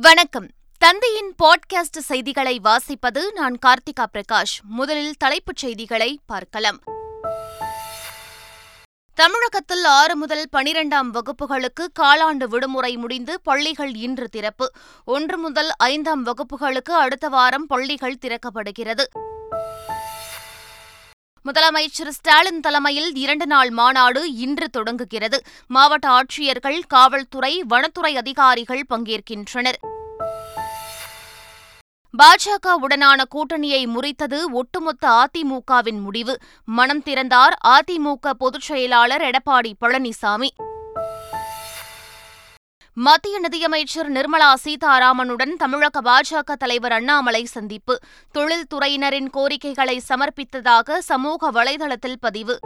வணக்கம். தந்தையின் பாட்காஸ்ட் செய்திகளை வாசிப்பது நான் கார்த்திகா பிரகாஷ். முதலில் தலைப்புச் செய்திகளை பார்க்கலாம். தமிழகத்தில் ஆறு முதல் பனிரெண்டாம் வகுப்புகளுக்கு காலாண்டு விடுமுறை முடிந்து பள்ளிகள் இன்று திறப்பு. ஒன்று முதல் ஐந்தாம் வகுப்புகளுக்கு அடுத்த வாரம் பள்ளிகள் திறக்கப்படுகிறது. முதலமைச்சர் ஸ்டாலின் தலைமையில் இரண்டு நாள் மாநாடு இன்று தொடங்குகிறது. மாவட்ட ஆட்சியர்கள் காவல்துறை வனத்துறை அதிகாரிகள் பங்கேற்கின்றனர். பாஜகவுடனான கூட்டணியை முறித்தது ஒட்டுமொத்த அதிமுகவின் முடிவு. மனம் திறந்தார் அதிமுக பொதுச் செயலாளர் எடப்பாடி பழனிசாமி. மத்திய நிதியமைச்சர் நிர்மலா சீதாராமனுடன் தமிழக பாஜக தலைவர் அண்ணாமலை சந்திப்பு. தொழில்துறையினரின் கோரிக்கைகளை சமர்ப்பித்ததாக சமூக வலைதளத்தில் பதிவு.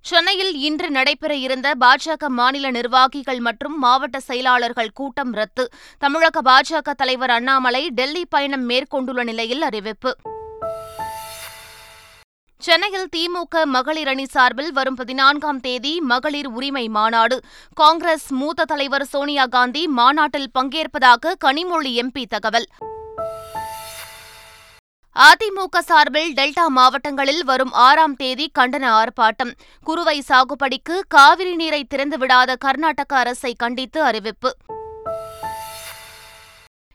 சென்னையில் இன்று நடைபெற இருந்த பாஜக மாநில நிர்வாகிகள் மற்றும் மாவட்ட செயலாளர்கள் கூட்டம் ரத்து. தமிழக பாஜக தலைவர் அண்ணாமலை டெல்லி பயணம் மேற்கொண்டுள்ள நிலையில் அறிவிப்பு. சென்னையில் திமுக மகளிர் அணி சார்பில் வரும் பதினான்காம் தேதி மகளிர் உரிமை மாநாடு. காங்கிரஸ் மூத்த தலைவர் சோனியா காந்தி மாநாட்டில் பங்கேற்பதாக கனிமொழி எம்பி தகவல். அதிமுக சார்பில் டெல்டா மாவட்டங்களில் வரும் ஆறாம் தேதி கண்டன ஆர்ப்பாட்டம். குறுவை சாகுபடிக்கு காவிரி நீரை திறந்துவிடாத கர்நாடக அரசை கண்டித்து அறிவிப்பு.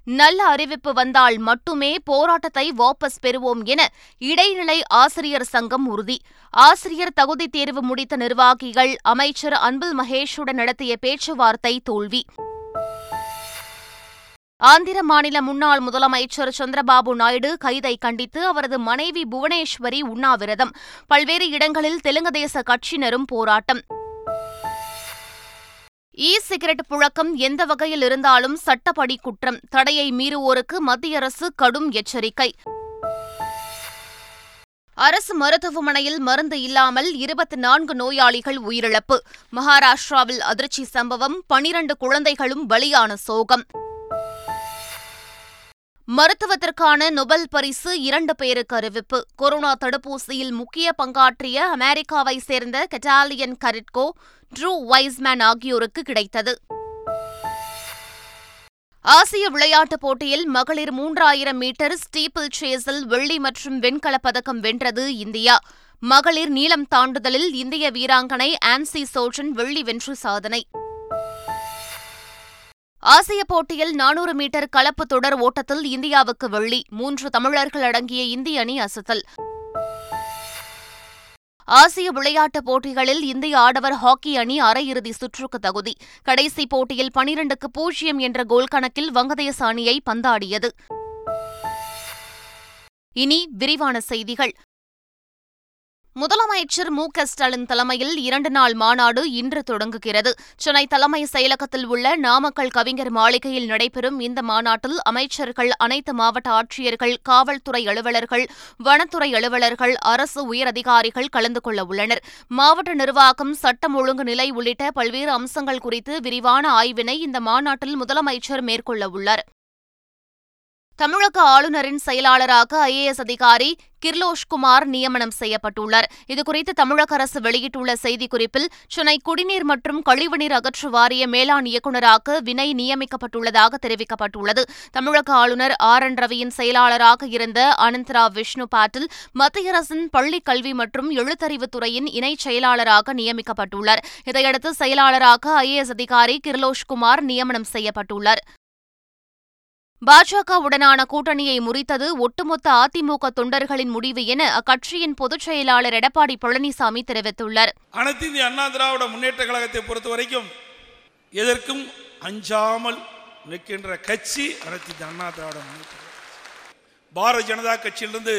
நல்ல அறிவிப்பு வந்தால் மட்டுமே போராட்டத்தை வாபஸ் பெறுவோம் என இடைநிலை ஆசிரியர் சங்கம் உறுதி. ஆசிரியர் தகுதி தேர்வு முடித்த நிர்வாகிகள் அமைச்சர் அன்பில் மகேஷுடன் நடத்திய பேச்சுவார்த்தை தோல்வி. ஆந்திர மாநில முன்னாள் முதலமைச்சர் சந்திரபாபு நாயுடு கைதை கண்டித்து அவரது மனைவி புவனேஸ்வரி உண்ணாவிரதம். பல்வேறு இடங்களில் தெலுங்கு தேச கட்சியினரும் போராட்டம். இ சிகரெட் புழக்கம் எந்த வகையில் இருந்தாலும் சட்டப்படி குற்றம். தடையை மீறுவோருக்கு மத்திய அரசு கடும் எச்சரிக்கை. அரசு மருத்துவமனையில் மருந்து இல்லாமல் இருபத்தி நான்கு நோயாளிகள் உயிரிழப்பு. மகாராஷ்டிராவில் அதிர்ச்சி சம்பவம் பனிரண்டு குழந்தைகளும் பலியான சோகம். மருத்துவத்திற்கான நொபல் பரிசு இரண்டு பேருக்கு அறிவிப்பு. கொரோனா தடுப்பூசியில் முக்கிய பங்காற்றிய அமெரிக்காவை சேர்ந்த கெட்டாலியன் கரிட்கோ ட்ரூ வைஸ்மேன் ஆகியோருக்கு கிடைத்தது. ஆசிய விளையாட்டுப் போட்டியில் மகளிர் மூன்றாயிரம் மீட்டர் ஸ்டீப்பிள் சேஸில் வெள்ளி மற்றும் வெண்கலப் பதக்கம் வென்றது இந்தியா. மகளிர் நீளம் தாண்டுதலில் இந்திய வீராங்கனை ஆன்சி சோஜன் வெள்ளி வென்று சாதனை. ஆசிய போட்டியில் நானூறு மீட்டர் கலப்பு தொடர் ஓட்டத்தில் இந்தியாவுக்கு வெள்ளி. மூன்று தமிழர்கள் அடங்கிய இந்திய அணி அசத்தல். ஆசிய விளையாட்டுப் போட்டிகளில் இந்திய ஆடவர் ஹாக்கி அணி அரையிறுதி சுற்றுக்கு தகுதி. கடைசி போட்டியில் பனிரண்டுக்கு பூஜ்ஜியம் என்ற கோல் கணக்கில் வங்கதேச அணியை பந்தாடியது. இனி விரிவான செய்திகள். முதலமைச்சர் மு க ஸ்டாலின் தலைமையில் இரண்டு நாள் மாநாடு இன்று தொடங்குகிறது. சென்னை தலைமை செயலகத்தில் உள்ள நாமக்கல் கவிஞர் மாளிகையில் நடைபெறும் இந்த மாநாட்டில் அமைச்சர்கள் அனைத்து மாவட்ட ஆட்சியர்கள் காவல்துறை அலுவலர்கள் வனத்துறை அலுவலர்கள் அரசு உயரதிகாரிகள் கலந்து கொள்ள உள்ளனர். மாவட்ட நிர்வாகம் சட்டம் ஒழுங்கு நிலை உள்ளிட்ட பல்வேறு அம்சங்கள் குறித்து விரிவான ஆய்வினை இந்த மாநாட்டில் முதலமைச்சர் மேற்கொள்ள உள்ளார். தமிழக ஆளுநரின் செயலாளராக ஐஏஎஸ் அதிகாரி கிர்லோஷ்குமார் நியமனம் செய்யப்பட்டுள்ளார். இதுகுறித்து தமிழக அரசு வெளியிட்டுள்ள செய்திக்குறிப்பில் சென்னை குடிநீர் மற்றும் கழிவுநீர் அகற்று வாரிய மேலாண் இயக்குநராக வினய் நியமிக்கப்பட்டுள்ளதாக தெரிவிக்கப்பட்டுள்ளது. தமிழக ஆளுநர் ஆர். என். ரவியின் செயலாளராக இருந்த அனந்த்ரா விஷ்ணு பாட்டில் மத்திய அரசின் பள்ளிக் கல்வி மற்றும் எழுத்தறிவுத்துறையின் இணை இணைச் செயலாளராக நியமிக்கப்பட்டுள்ளார். இதையடுத்து செயலாளராக ஐஏஎஸ் அதிகாரி கிர்லோஷ்குமார் நியமனம் செய்யப்பட்டுள்ளார். பாஜகவுடனான கூட்டணியை முறித்தது ஒட்டுமொத்த அதிமுக தொண்டர்களின் முடிவு என அக்கட்சியின் பொதுச் செயலாளர் எடப்பாடி பழனிசாமி தெரிவித்துள்ளார். அனைத்து இந்திய அண்ணா திராவிட முன்னேற்ற கழகத்தை பொறுத்த வரைக்கும் எதற்கும் அஞ்சாமல் நிற்கின்ற கட்சி அனைத்து இந்திய அண்ணா திராவிட முன்னேற்ற பாரதிய ஜனதா கட்சியிலிருந்து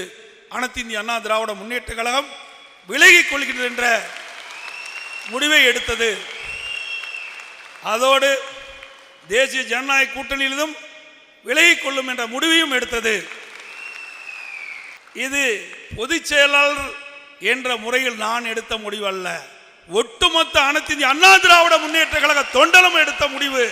அனைத்து இந்திய அண்ணா திராவிட முன்னேற்ற கழகம் விலகிக் கொள்கிறது என்ற முடிவை எடுத்தது. அதோடு தேசிய ஜனநாயக கூட்டணியிலும் விலகிக் கொள்ளும் என்ற முடிவையும் எடுத்தது. இது பொதுச் செயலாளர் என்ற முறையில் நான் எடுத்த முடிவு அல்ல ஒட்டுமொத்த அனைத்து அண்ணா திராவிட முன்னேற்ற கழக தொண்டலும் எடுத்த முடிவு.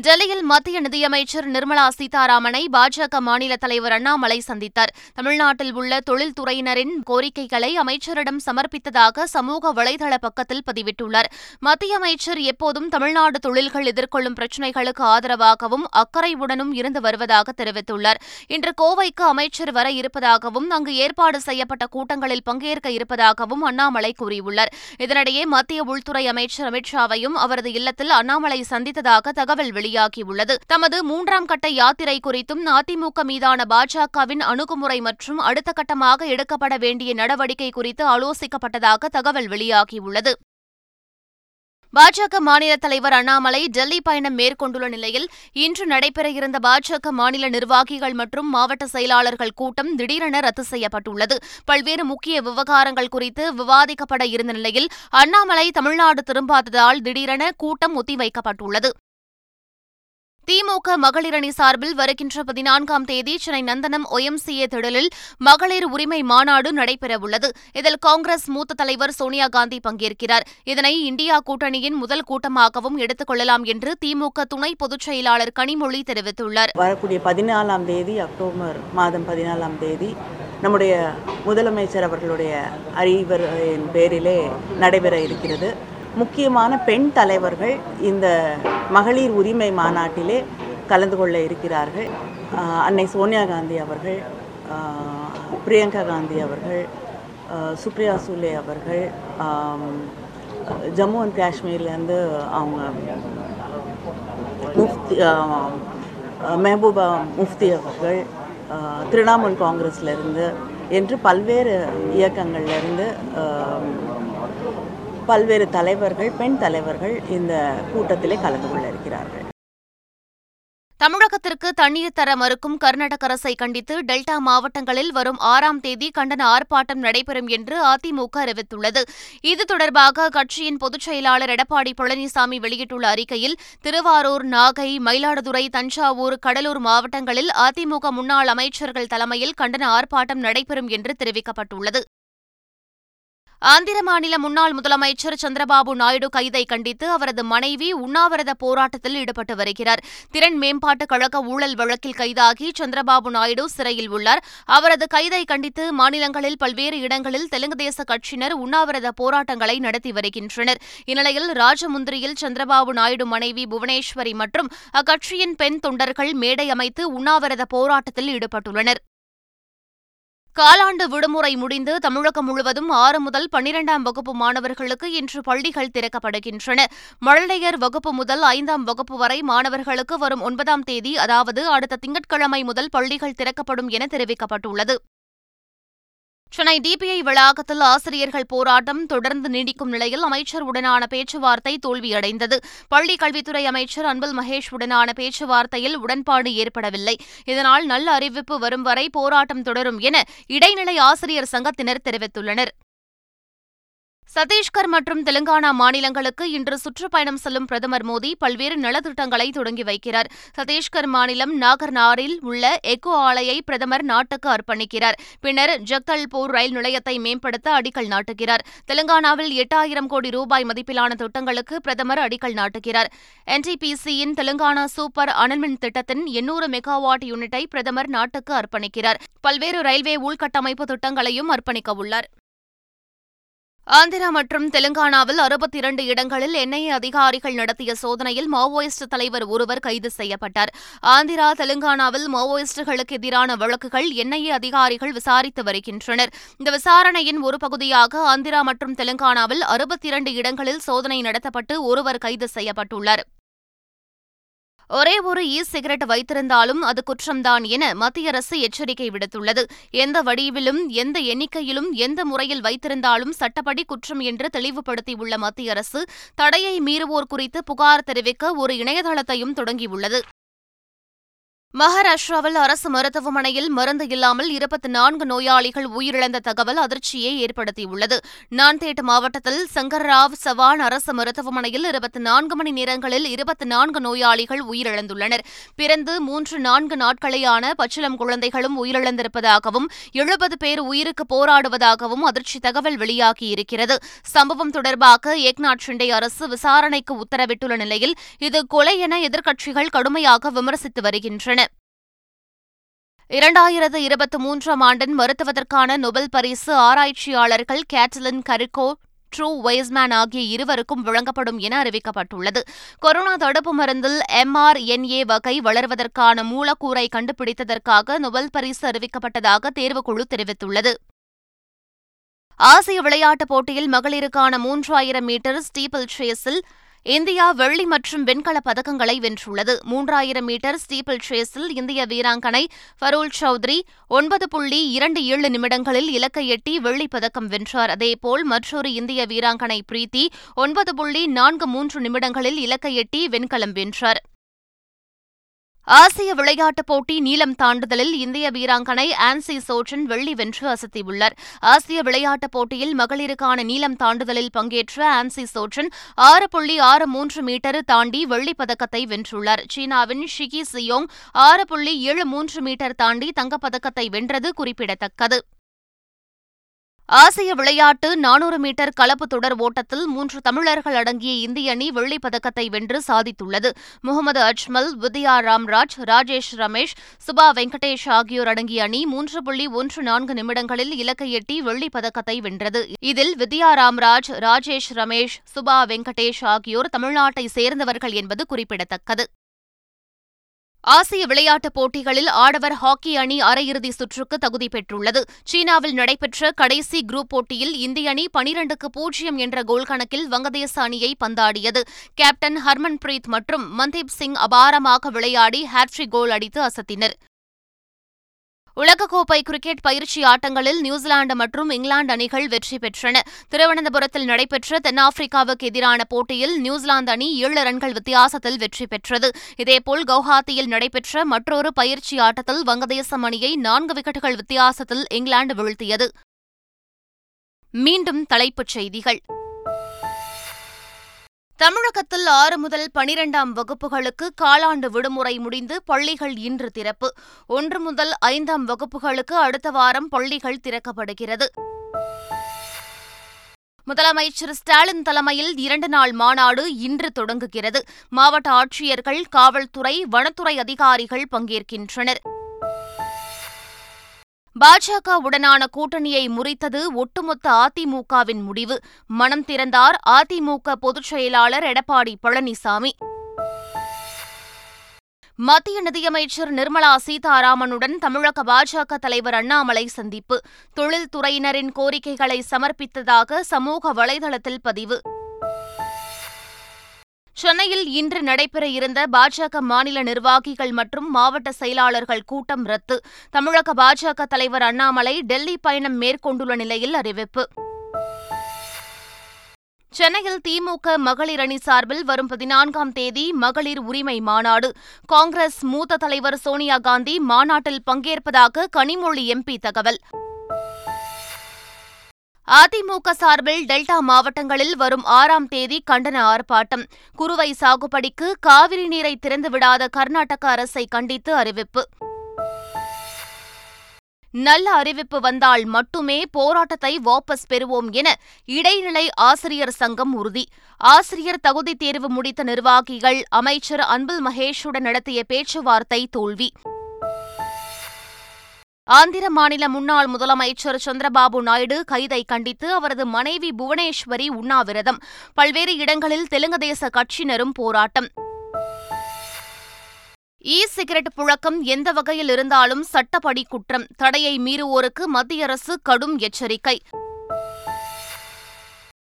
டெல்லியில் மத்திய நிதியமைச்சர் நிர்மலா சீதாராமனை பாஜக மாநில தலைவர் அண்ணாமலை சந்தித்தார். தமிழ்நாட்டில் உள்ள தொழில்துறையினரின் கோரிக்கைகளை அமைச்சரிடம் சமர்ப்பித்ததாக சமூக வலைதள பக்கத்தில் பதிவிட்டுள்ளார். மத்திய அமைச்சர் எப்போதும் தமிழ்நாடு தொழில்கள் எதிர்கொள்ளும் பிரச்சினைகளுக்கு ஆதரவாகவும் அக்கறையுடனும் இருந்து வருவதாக தெரிவித்துள்ளார். இன்று கோவைக்கு அமைச்சர் வர இருப்பதாகவும் அங்கு ஏற்பாடு செய்யப்பட்ட கூட்டங்களில் பங்கேற்க இருப்பதாகவும் அண்ணாமலை கூறியுள்ளார். இதனிடையே மத்திய உள்துறை அமைச்சர் அமித்ஷாவையும் அவரது இல்லத்தில் அண்ணாமலை சந்தித்ததாக தகவல் வெளியாகியுள்ளது. தமது மூன்றாம் கட்ட யாத்திரை குறித்தும் அதிமுக மீதான பாஜகவின் அணுகுமுறை மற்றும் அடுத்த கட்டமாக எடுக்கப்பட வேண்டிய நடவடிக்கை குறித்து ஆலோசிக்கப்பட்டதாக தகவல் வெளியாகியுள்ளது. பாஜக மாநில தலைவர் அண்ணாமலை டெல்லி பயணம் மேற்கொண்டுள்ள நிலையில் இன்று நடைபெற இருந்த பாஜக மாநில நிர்வாகிகள் மற்றும் மாவட்ட செயலாளர்கள் கூட்டம் திடீரென ரத்து செய்யப்பட்டுள்ளது. பல்வேறு முக்கிய விவகாரங்கள் குறித்து விவாதிக்கப்பட இருந்த நிலையில் அண்ணாமலை தமிழ்நாடு திரும்பாததால் திடீரென கூட்டம் ஒத்திவைக்கப்பட்டுள்ளது. திமுக மகளிர் அணி சார்பில் வருகின்ற பதினான்காம் தேதி சென்னை நந்தனம் ஒய்எம்சிஏ திடலில் மகளிர் உரிமை மாநாடு நடைபெறவுள்ளது. இதில் காங்கிரஸ் மூத்த தலைவர் சோனியா காந்தி பங்கேற்கிறார். இதனை இந்தியா கூட்டணியின் முதல் கூட்டமாகவும் எடுத்துக் கொள்ளலாம் என்று திமுக துணை பொதுச் செயலாளர் கனிமொழி தெரிவித்துள்ளார். வரக்கூடிய பதினாலாம் தேதி அக்டோபர் மாதம் பதினாலாம் தேதி நம்முடைய முதலமைச்சர் அவர்களுடைய அறிவரின் பேரிலே நடைபெற இருக்கிறது. முக்கியமான பெண் தலைவர்கள் இந்த மகளிர் உரிமை மாநாட்டிலே கலந்து கொள்ள இருக்கிறார்கள். அன்னை சோனியா காந்தி அவர்கள் பிரியங்கா காந்தி அவர்கள் சுப்ரியா சூலே அவர்கள் ஜம்மு அண்ட் காஷ்மீர்லேருந்து அவங்க முஃப்தி மெஹபூபா முஃப்தி அவர்கள் திரிணாமுல் காங்கிரஸ்லேருந்து என்று பல்வேறு இயக்கங்கள்லேருந்து பல்வேறு தலைவர்கள் பெண் தலைவர்கள் இந்த கூட்டத்திலே கலந்து கொள்ள இருக்கிறார்கள். தமிழகத்திற்கு தண்ணீர் தர மறுக்கும் கர்நாடக அரசை கண்டித்து டெல்டா மாவட்டங்களில் வரும் ஆறாம் தேதி கண்டன ஆர்ப்பாட்டம் நடைபெறும் என்று அதிமுக அறிவித்துள்ளது. இது தொடர்பாக கட்சியின் பொதுச் செயலாளர் எடப்பாடி பழனிசாமி வெளியிட்டுள்ள அறிக்கையில் திருவாரூர் நாகை மயிலாடுதுறை தஞ்சாவூர் கடலூர் மாவட்டங்களில் அதிமுக முன்னாள் அமைச்சர்கள் தலைமையில் கண்டன ஆர்ப்பாட்டம் நடைபெறும் என்று தெரிவிக்கப்பட்டுள்ளது. ஆந்திர மாநில முன்னாள் முதலமைச்சர் சந்திரபாபு நாயுடு கைதை கண்டித்து அவரது மனைவி உண்ணாவிரத போராட்டத்தில் ஈடுபட்டு வருகிறார். திறன் மேம்பாட்டு கழக ஊழல் வழக்கில் கைதாகி சந்திரபாபு நாயுடு சிறையில் உள்ளார். அவரது கைதை கண்டித்து மாநிலங்களில் பல்வேறு இடங்களில் தெலுங்கு தேச கட்சியினர் உண்ணாவிரத போராட்டங்களை நடத்தி வருகின்றனர். இந்நிலையில் ராஜமுந்திரியில் சந்திரபாபு நாயுடு மனைவி புவனேஸ்வரி மற்றும் அக்கட்சியின் பெண் தொண்டர்கள் மேடை அமைத்து உண்ணாவிரத போராட்டத்தில் ஈடுபட்டுள்ளனர். காலாண்டு விடுமுறை முடிந்து தமிழகம் முழுவதும் ஆறு முதல் பன்னிரெண்டாம் வகுப்பு மாணவர்களுக்கு இன்று பள்ளிகள் திறக்கப்படுகின்றன. மழலையர் வகுப்பு முதல் ஐந்தாம் வகுப்பு வரை மாணவர்களுக்கு வரும் ஒன்பதாம் தேதி அதாவது அடுத்த திங்கட்கிழமை முதல் பள்ளிகள் திறக்கப்படும் என தெரிவிக்கப்பட்டுள்ளது. சென்னை டிபிஐ வளாகத்தில் ஆசிரியர்கள் போராட்டம் தொடர்ந்து நீடிக்கும் நிலையில் அமைச்சருடனான பேச்சுவார்த்தை தோல்வியடைந்தது. பள்ளிக் கல்வித்துறை அமைச்சர் அன்பில் மகேஷ் உடனான பேச்சுவார்த்தையில் உடன்பாடு ஏற்படவில்லை. இதனால் நல்ல அறிவிப்பு வரும் வரை போராட்டம் தொடரும் என இடைநிலை ஆசிரியர் சங்கத்தினர் தெரிவித்துள்ளனர். சத்தீஸ்கர் மற்றும் தெலுங்கானா மாநிலங்களுக்கு இன்று சுற்றுப்பயணம் செல்லும் பிரதமர் மோடி பல்வேறு நலத்திட்டங்களை தொடங்கி வைக்கிறார். சத்தீஸ்கர் மாநிலம் நாகர்னாரில் உள்ள எக்கோ ஆலையை பிரதமர் நாட்டுக்கு அர்ப்பணிக்கிறார். பின்னர் ஜக்தல்பூர் ரயில் நிலையத்தை மேம்படுத்த அடிக்கல் நாட்டுகிறார். தெலுங்கானாவில் எட்டாயிரம் கோடி ரூபாய் மதிப்பிலான திட்டங்களுக்கு பிரதமர் அடிக்கல் நாட்டுகிறார். என்டிபிசியின் தெலுங்கானா சூப்பர் அனல்மின் திட்டத்தின் எண்ணூறு மெகாவாட் யூனிட்டை பிரதமர் நாட்டுக்கு அர்ப்பணிக்கிறார். பல்வேறு ரயில்வே உள்கட்டமைப்பு திட்டங்களையும் அர்ப்பணிக்கவுள்ளார் ஆந்திரா மற்றும் தெலுங்கானாவில் அறுபத்தி இரண்டு இடங்களில் என்ஐஏ அதிகாரிகள் நடத்திய சோதனையில் மாவோயிஸ்ட் தலைவர் ஒருவர் கைது செய்யப்பட்டார். ஆந்திரா தெலுங்கானாவில் மாவோயிஸ்டுகளுக்கு எதிரான வழக்குகள் என்ஐஏ அதிகாரிகள் விசாரித்து வருகின்றனர். இந்த விசாரணையின் ஒரு பகுதியாக ஆந்திரா மற்றும் தெலுங்கானாவில் அறுபத்தி இரண்டு இடங்களில் சோதனை நடத்தப்பட்டு ஒருவர் கைது செய்யப்பட்டுள்ளார். ஒரே ஒரு இ சிகரெட் வைத்திருந்தாலும் அது குற்றம்தான் என மத்திய அரசு எச்சரிக்கை விடுத்துள்ளது. எந்த வடிவிலும் எந்த எண்ணிக்கையிலும் எந்த முறையில் வைத்திருந்தாலும் சட்டப்படி குற்றம் என்று தெளிவுபடுத்தியுள்ள மத்திய அரசு தடையை மீறுவோர் குறித்து புகார் தெரிவிக்க ஒரு இணையதளத்தையும் தொடங்கியுள்ளது. மகாராஷ்டிராவில் அரசு மருத்துவமனையில் மருந்து இல்லாமல் இருபத்தி நான்கு நோயாளிகள் உயிரிழந்த தகவல் அதிர்ச்சியை ஏற்படுத்தியுள்ளது. நான்தேட் மாவட்டத்தில் சங்கர்ராவ் சவான் அரசு மருத்துவமனையில் இருபத்தி நான்கு மணி நேரங்களில் இருபத்தி நான்கு நோயாளிகள் உயிரிழந்துள்ளனர். பிறந்து மூன்று நான்கு நாட்களேயான பச்சிளம் குழந்தைகளும் உயிரிழந்திருப்பதாகவும் எழுபது பேர் உயிருக்கு போராடுவதாகவும் அதிர்ச்சி தகவல் வெளியாகியிருக்கிறது. சம்பவம் தொடர்பாக ஏக்நாத் ஷிண்டே அரசு விசாரணைக்கு உத்தரவிட்டுள்ள நிலையில் இது கொலை என எதிர்க்கட்சிகள் கடுமையாக விமர்சித்து வருகின்றன. இரண்டாயிரத்து இருபத்தி மூன்றாம் ஆண்டின் மருத்துவத்திற்கான நொபல் பரிசு ஆராய்ச்சியாளர்கள் கேட்லின் கரிகோ ட்ரூ வைஸ்மேன் ஆகிய இருவருக்கும் வழங்கப்படும் என அறிவிக்கப்பட்டுள்ளது. கொரோனா தடுப்பு மருந்தில் எம்ஆர்என்ஏ வகை வளர்வதற்கான மூலக்கூறை கண்டுபிடித்ததற்காக நொபல் பரிசு அறிவிக்கப்பட்டதாக தேர்வுக்குழு தெரிவித்துள்ளது. ஆசிய விளையாட்டுப் போட்டியில் மகளிருக்கான மூன்றாயிரம் மீட்டர் ஸ்டீபிள் சேஸில் இந்தியா வெள்ளி மற்றும் வெண்கலப் பதக்கங்களை வென்றுள்ளது. மூன்றாயிரம் மீட்டர் ஸ்டீபிள் சேஸில் இந்திய வீராங்கனை ஃபரூல் சௌத்ரி ஒன்பது புள்ளி இரண்டு ஏழு நிமிடங்களில் இலக்கை எட்டி வெள்ளிப் பதக்கம் வென்றார். அதேபோல் மற்றொரு இந்திய வீராங்கனை பிரீத்தி ஒன்பது புள்ளி நான்கு மூன்று நிமிடங்களில் இலக்கை எட்டி வெண்கலம் வென்றார். ஆசிய விளையாட்டுப் போட்டி நீளம் தாண்டுதலில் இந்திய வீராங்கனை ஆன்சி சோட்டன் வெள்ளி வென்று அசத்தியுள்ளார். ஆசிய விளையாட்டுப் போட்டியில் மகளிருக்கான நீளம் தாண்டுதலில் பங்கேற்ற ஆன்சி சோட்டன் ஆறு புள்ளி ஆறு மூன்று மீட்டர் தாண்டி வெள்ளிப் பதக்கத்தை வென்றுள்ளார். சீனாவின் ஷிகி சியோங் ஆறு புள்ளி ஏழு மூன்று மீட்டர் தாண்டி தங்கப்பதக்கத்தை வென்றது குறிப்பிடத்தக்கது. ஆசிய விளையாட்டு நானூறு மீட்டர் கலப்பு தொடர் ஓட்டத்தில் மூன்று தமிழர்கள் அடங்கிய இந்திய அணி வெள்ளிப் பதக்கத்தை வென்று சாதித்துள்ளது. முகமது அஜ்மல் வித்யா ராம்ராஜ் ராஜேஷ் ரமேஷ் சுபா வெங்கடேஷ் ஆகியோர் அடங்கிய அணி மூன்று புள்ளி ஒன்று நான்கு நிமிடங்களில் இலக்கை எட்டி வெள்ளிப் பதக்கத்தை வென்றது. இதில் வித்யா ராம்ராஜ் ராஜேஷ் ரமேஷ் சுபா வெங்கடேஷ் ஆகியோர் தமிழ்நாட்டை சேர்ந்தவர்கள் என்பது குறிப்பிடத்தக்கது. ஆசிய விளையாட்டுப் போட்டிகளில் ஆடவர் ஹாக்கி அணி அரையிறுதி சுற்றுக்கு தகுதி பெற்றுள்ளது. சீனாவில் நடைபெற்ற கடைசி குரூப் போட்டியில் இந்திய அணி பனிரண்டுக்கு பூஜ்ஜியம் என்ற கோல் கணக்கில் வங்கதேச அணியை பந்தாடியது. கேப்டன் ஹர்மன்பிரீத் மற்றும் மன்தீப் சிங் அபாரமாக விளையாடி ஹாட்ரிக் கோல் அடித்து அசத்தினர். உலகக்கோப்பை கிரிக்கெட் பயிற்சி ஆட்டங்களில் நியூசிலாந்து மற்றும் இங்கிலாந்து அணிகள் வெற்றி பெற்றன. திருவனந்தபுரத்தில் நடைபெற்ற தென்னாப்பிரிக்காவுக்கு எதிரான போட்டியில் நியூசிலாந்து அணி ஏழு ரன்கள் வித்தியாசத்தில் வெற்றி பெற்றது. இதேபோல் கவுஹாத்தியில் நடைபெற்ற மற்றொரு பயிற்சி ஆட்டத்தில் வங்கதேசம் அணியை நான்கு விக்கெட்டுகள் வித்தியாசத்தில் இங்கிலாந்து வீழ்த்தியது. மீண்டும் தலைப்புச் செய்திகள். தமிழகத்தில் ஆறு முதல் பனிரெண்டாம் வகுப்புகளுக்கு காலாண்டு விடுமுறை முடிந்து பள்ளிகள் இன்று திறப்பு. ஒன்று முதல் ஐந்தாம் வகுப்புகளுக்கு அடுத்த வாரம் பள்ளிகள் திறக்கப்படுகிறது. முதலமைச்சர் ஸ்டாலின் தலைமையில் இரண்டு நாள் மாநாடு இன்று தொடங்குகிறது. மாவட்ட ஆட்சியர்கள் காவல்துறை வனத்துறை அதிகாரிகள் பங்கேற்கின்றனர். பாஜகவுடனான கூட்டணியை முறித்தது ஒட்டுமொத்த அதிமுகவின் முடிவு. மனம் திறந்தார் அதிமுக பொதுச் செயலாளர் எடப்பாடி பழனிசாமி. மத்திய நிதியமைச்சர் நிர்மலா சீதாராமனுடன் தமிழக பாஜக தலைவர் அண்ணாமலை சந்திப்பு. தொழில்துறையினரின் கோரிக்கைகளை சமர்ப்பித்ததாக சமூக வலைதளத்தில் பதிவு. சென்னையில் இன்று நடைபெற இருந்த பாஜக மாநில நிர்வாகிகள் மற்றும் மாவட்ட செயலாளர்கள் கூட்டம் ரத்து. தமிழக பாஜக தலைவர் அண்ணாமலை டெல்லி பயணம் மேற்கொண்டுள்ள நிலையில் அறிவிப்பு. சென்னையில் திமுக மகளிர் அணி சார்பில் வரும் பதினான்காம் தேதி மகளிர் உரிமை மாநாடு. காங்கிரஸ் மூத்த தலைவர் சோனியா காந்தி மாநாட்டில் பங்கேற்பதாக கனிமொழி எம்பி தகவல். அதிமுக சார்பில் டெல்டா மாவட்டங்களில் வரும் ஆறாம் தேதி கண்டன ஆர்ப்பாட்டம். குறுவை சாகுபடிக்கு காவிரி நீரை திறந்துவிடாத கர்நாடக அரசை கண்டித்து அறிவிப்பு. நல்ல அறிவிப்பு வந்தால் மட்டுமே போராட்டத்தை வாபஸ் பெறுவோம் என இடைநிலை ஆசிரியர் சங்கம் உறுதி. ஆசிரியர் தகுதி தேர்வு முடித்த நிர்வாகிகள் அமைச்சர் அன்பில் மகேஷுடன் நடத்திய பேச்சுவார்த்தை தோல்வி. ஆந்திர மாநில முன்னாள் முதலமைச்சர் சந்திரபாபு நாயுடு கைதை கண்டித்து அவரது மனைவி புவனேஸ்வரி உண்ணாவிரதம். பல்வேறு இடங்களில் தெலுங்கு தேச கட்சியினரும் போராட்டம். இ சிகரெட் புழக்கம் எந்த வகையில் இருந்தாலும் சட்டப்படி குற்றம். தடையை மீறுவோருக்கு மத்திய அரசு கடும் எச்சரிக்கை.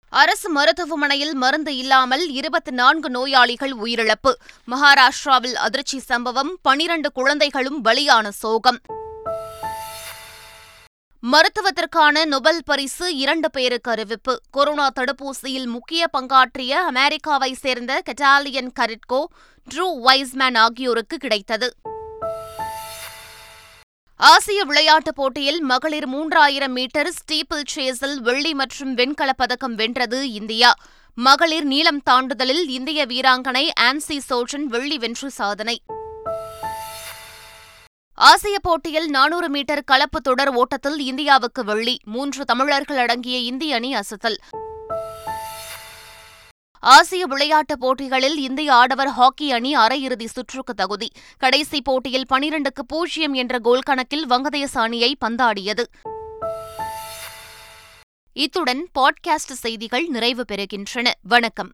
அரசு மருத்துவமனையில் மருந்து இல்லாமல் இருபத்தி நான்கு நோயாளிகள் உயிரிழப்பு. மகாராஷ்டிராவில் அதிர்ச்சி சம்பவம் பனிரண்டு குழந்தைகளும் பலியான சோகம். மருத்துவத்திற்கான நொபல் பரிசு இரண்டு பேருக்கு அறிவிப்பு. கொரோனா தடுப்பூசியில் முக்கிய பங்காற்றிய அமெரிக்காவை சேர்ந்த கெட்டாலியன் கரிட்கோ ட்ரூ வைஸ்மேன் ஆகியோருக்கு கிடைத்தது. ஆசிய விளையாட்டுப் போட்டியில் மகளிர் மூன்றாயிரம் மீட்டர் ஸ்டீப்பிள் சேஸில் வெள்ளி மற்றும் வெண்கலப் பதக்கம் வென்றது இந்தியா. மகளிர் நீளம் தாண்டுதலில் இந்திய வீராங்கனை ஆன்சி சோஜன் வெள்ளி வென்று சாதனை. ஆசிய போட்டியில் நானூறு மீட்டர் கலப்பு தொடர் ஓட்டத்தில் இந்தியாவுக்கு வெள்ளி. மூன்று தமிழர்கள் அடங்கிய இந்திய அணி அசத்தல். ஆசிய விளையாட்டுப் போட்டிகளில் இந்திய ஆடவர் ஹாக்கி அணி அரையிறுதி சுற்றுக்கு தகுதி. கடைசி போட்டியில் பனிரண்டுக்கு பூஜ்ஜியம் என்ற கோல் கணக்கில் வங்கதேச அணியை பந்தாடியது. இத்துடன் பாட்காஸ்ட் செய்திகள் நிறைவு பெறுகின்றன. வணக்கம்.